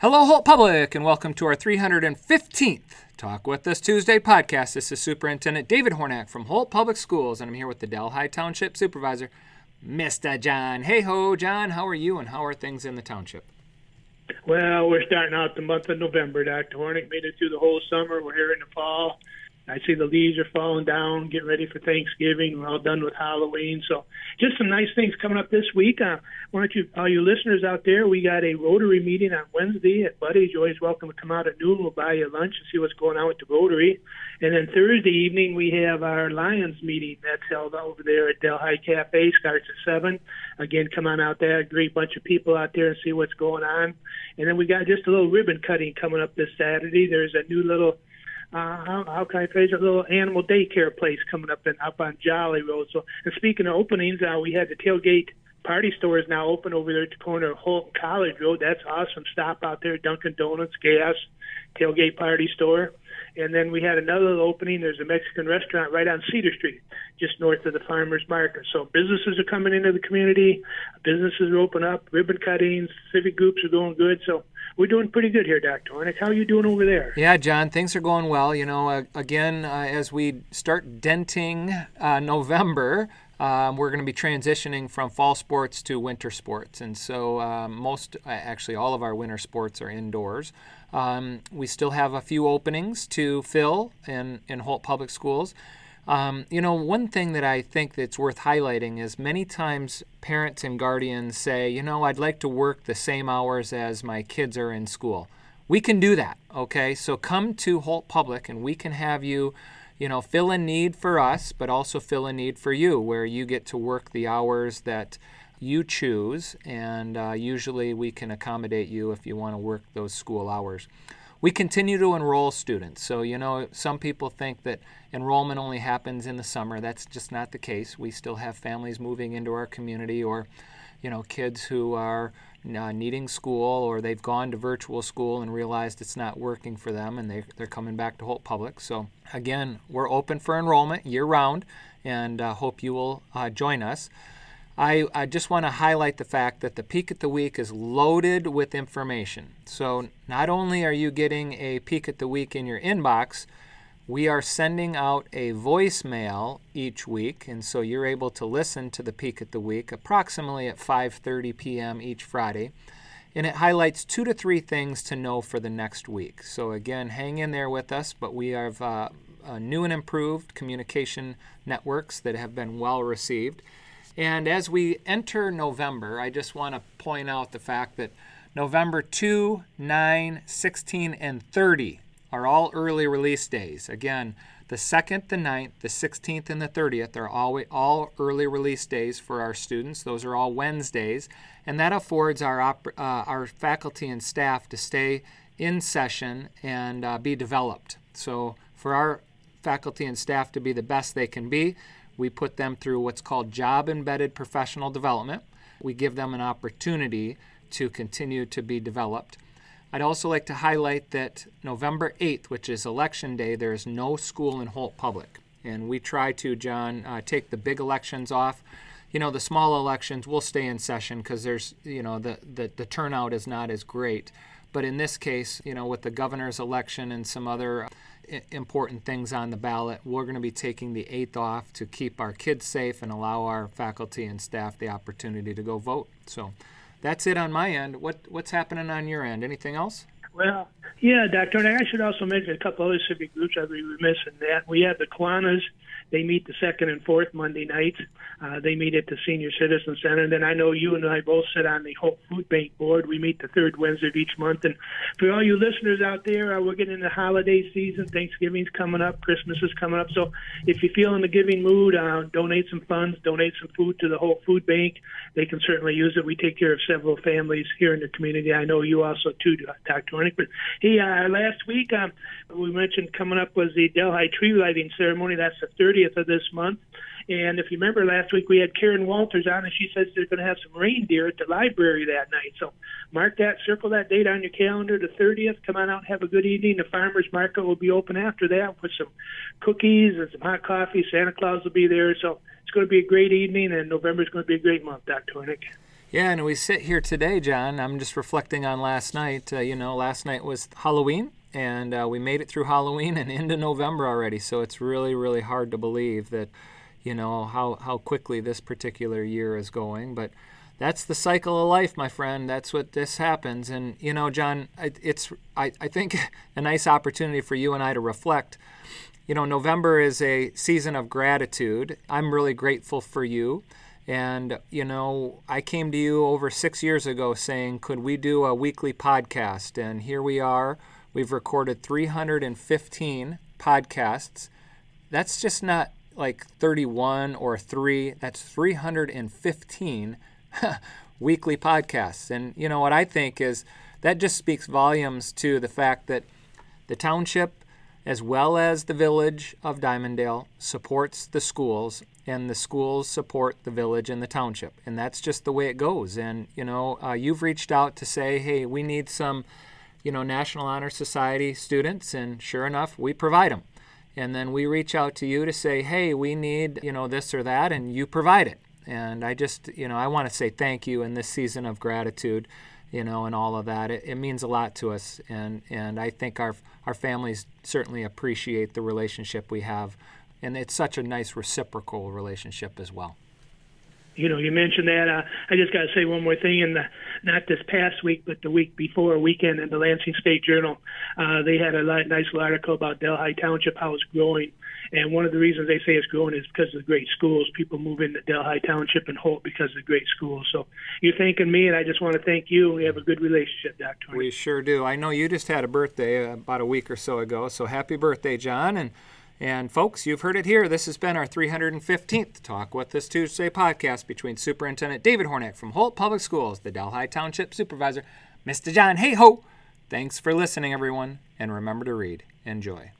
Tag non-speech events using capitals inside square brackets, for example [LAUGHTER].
Hello, Holt Public, and welcome to our 315th Talk With Us Tuesday podcast. This is Superintendent David Hornak from Holt Public Schools, and I'm here with the Delhi Township Supervisor, Mr. John. Hayhoe, John, how are you, and how are things in the township? Well, we're starting out the month of November, Dr. Hornak. Made it through the whole summer. We're here in the fall. I see the leaves are falling down, getting ready for Thanksgiving. We're all done with Halloween. So just some nice things coming up this week. Uh, why don't you, all you listeners out there, we got a Rotary meeting on Wednesday at Buddy's. You're always welcome to come out at noon. We'll buy you lunch and see what's going on with the Rotary. And then Thursday evening, we have our Lions meeting that's held over there at Delhi Cafe. Starts at 7. Again, come on out there. Great bunch of people out there and see what's going on. And then we got just a little ribbon cutting coming up this Saturday. There's a new little uh, how, how can I it? A little animal daycare place coming up in up on Jolly Road. So, and speaking of openings, uh, we had the tailgate party store is now open over there at the corner of Holt and College Road. That's awesome. Stop out there, Dunkin' Donuts, gas, tailgate party store. And then we had another opening. There's a Mexican restaurant right on Cedar Street, just north of the farmers market. So businesses are coming into the community. Businesses are open up. Ribbon cuttings, civic groups are going good. So we're doing pretty good here, Dr. Hornak. How are you doing over there? Yeah, John, things are going well. You know, uh, again, uh, as we start denting uh, November, um, we're going to be transitioning from fall sports to winter sports. And so, um, most, actually, all of our winter sports are indoors. Um, we still have a few openings to fill in, in Holt Public Schools. Um, you know, one thing that I think that's worth highlighting is many times parents and guardians say, you know, I'd like to work the same hours as my kids are in school. We can do that, okay? So come to Holt Public and we can have you, you know, fill a need for us, but also fill a need for you where you get to work the hours that you choose, and uh, usually we can accommodate you if you want to work those school hours. We continue to enroll students. So, you know, some people think that enrollment only happens in the summer. That's just not the case. We still have families moving into our community or, you know, kids who are uh, needing school or they've gone to virtual school and realized it's not working for them and they, they're coming back to Holt Public. So, again, we're open for enrollment year round and uh, hope you will uh, join us. I, I just want to highlight the fact that the Peek at the Week is loaded with information. So, not only are you getting a Peek at the Week in your inbox, we are sending out a voicemail each week, and so you're able to listen to the Peek at the Week approximately at 5:30 p.m. each Friday. And it highlights two to three things to know for the next week. So, again, hang in there with us, but we have uh, new and improved communication networks that have been well received. And as we enter November, I just want to point out the fact that November 2, 9, 16, and 30 are all early release days. Again, the 2nd, the 9th, the 16th, and the 30th are all, all early release days for our students. Those are all Wednesdays, and that affords our, uh, our faculty and staff to stay in session and uh, be developed. So, for our faculty and staff to be the best they can be, we put them through what's called job embedded professional development. We give them an opportunity to continue to be developed. I'd also like to highlight that November 8th, which is election day, there is no school in Holt Public. And we try to, John, uh, take the big elections off. You know, the small elections will stay in session because there's, you know, the, the, the turnout is not as great. But in this case, you know, with the governor's election and some other important things on the ballot. We're going to be taking the 8th off to keep our kids safe and allow our faculty and staff the opportunity to go vote. So that's it on my end. What What's happening on your end? Anything else? Well, yeah, Doctor. And I should also mention a couple other civic groups. I'd be remiss in that. We have the Kiwanis they meet the second and fourth Monday nights. Uh, they meet at the Senior Citizen Center. And then I know you and I both sit on the Holt Food Bank board. We meet the third Wednesday of each month. And for all you listeners out there, uh, we're getting into holiday season. Thanksgiving's coming up. Christmas is coming up. So if you feel in the giving mood, uh, donate some funds, donate some food to the Holt Food Bank. They can certainly use it. We take care of several families here in the community. I know you also too, Dr. But hey, uh, last week um, we mentioned coming up was the Delhi tree lighting ceremony. That's the 30th 30th of this month. And if you remember last week, we had Karen Walters on, and she says they're going to have some reindeer at the library that night. So mark that, circle that date on your calendar, the 30th. Come on out have a good evening. The farmers market will be open after that with some cookies and some hot coffee. Santa Claus will be there. So it's going to be a great evening, and November is going to be a great month, Dr. Hornak. Yeah, and we sit here today, John. I'm just reflecting on last night. Uh, you know, last night was Halloween, and uh, we made it through Halloween and into November already. So it's really, really hard to believe that, you know, how, how quickly this particular year is going. But that's the cycle of life, my friend. That's what this happens. And, you know, John, it's, I, I think, [LAUGHS] a nice opportunity for you and I to reflect. You know, November is a season of gratitude. I'm really grateful for you. And, you know, I came to you over six years ago saying, could we do a weekly podcast? And here we are. We've recorded 315 podcasts. That's just not like 31 or 3, that's 315 [LAUGHS] weekly podcasts. And, you know, what I think is that just speaks volumes to the fact that the township, as well as the village of Dimondale, supports the schools and the schools support the village and the township. And that's just the way it goes. And, you know, uh, you've reached out to say, hey, we need some, you know, National Honor Society students. And sure enough, we provide them. And then we reach out to you to say, hey, we need, you know, this or that, and you provide it. And I just, you know, I want to say thank you in this season of gratitude, you know, and all of that. It, it means a lot to us. And, and I think our, our families certainly appreciate the relationship we have and it's such a nice reciprocal relationship as well. You know, you mentioned that. Uh, I just got to say one more thing. In the not this past week, but the week before, weekend in the Lansing State Journal, uh, they had a nice little article about Delhi Township, how it's growing. And one of the reasons they say it's growing is because of the great schools. People move into Delhi Township and Holt because of the great schools. So you're thanking me, and I just want to thank you. We have a good relationship, Dr. We sure do. I know you just had a birthday uh, about a week or so ago, so happy birthday, John. And and folks, you've heard it here. This has been our 315th Talk With This Tuesday podcast between Superintendent David Hornak from Holt Public Schools, the Delhi Township Supervisor, Mr. John Hayhoe. Thanks for listening, everyone, and remember to read. Enjoy.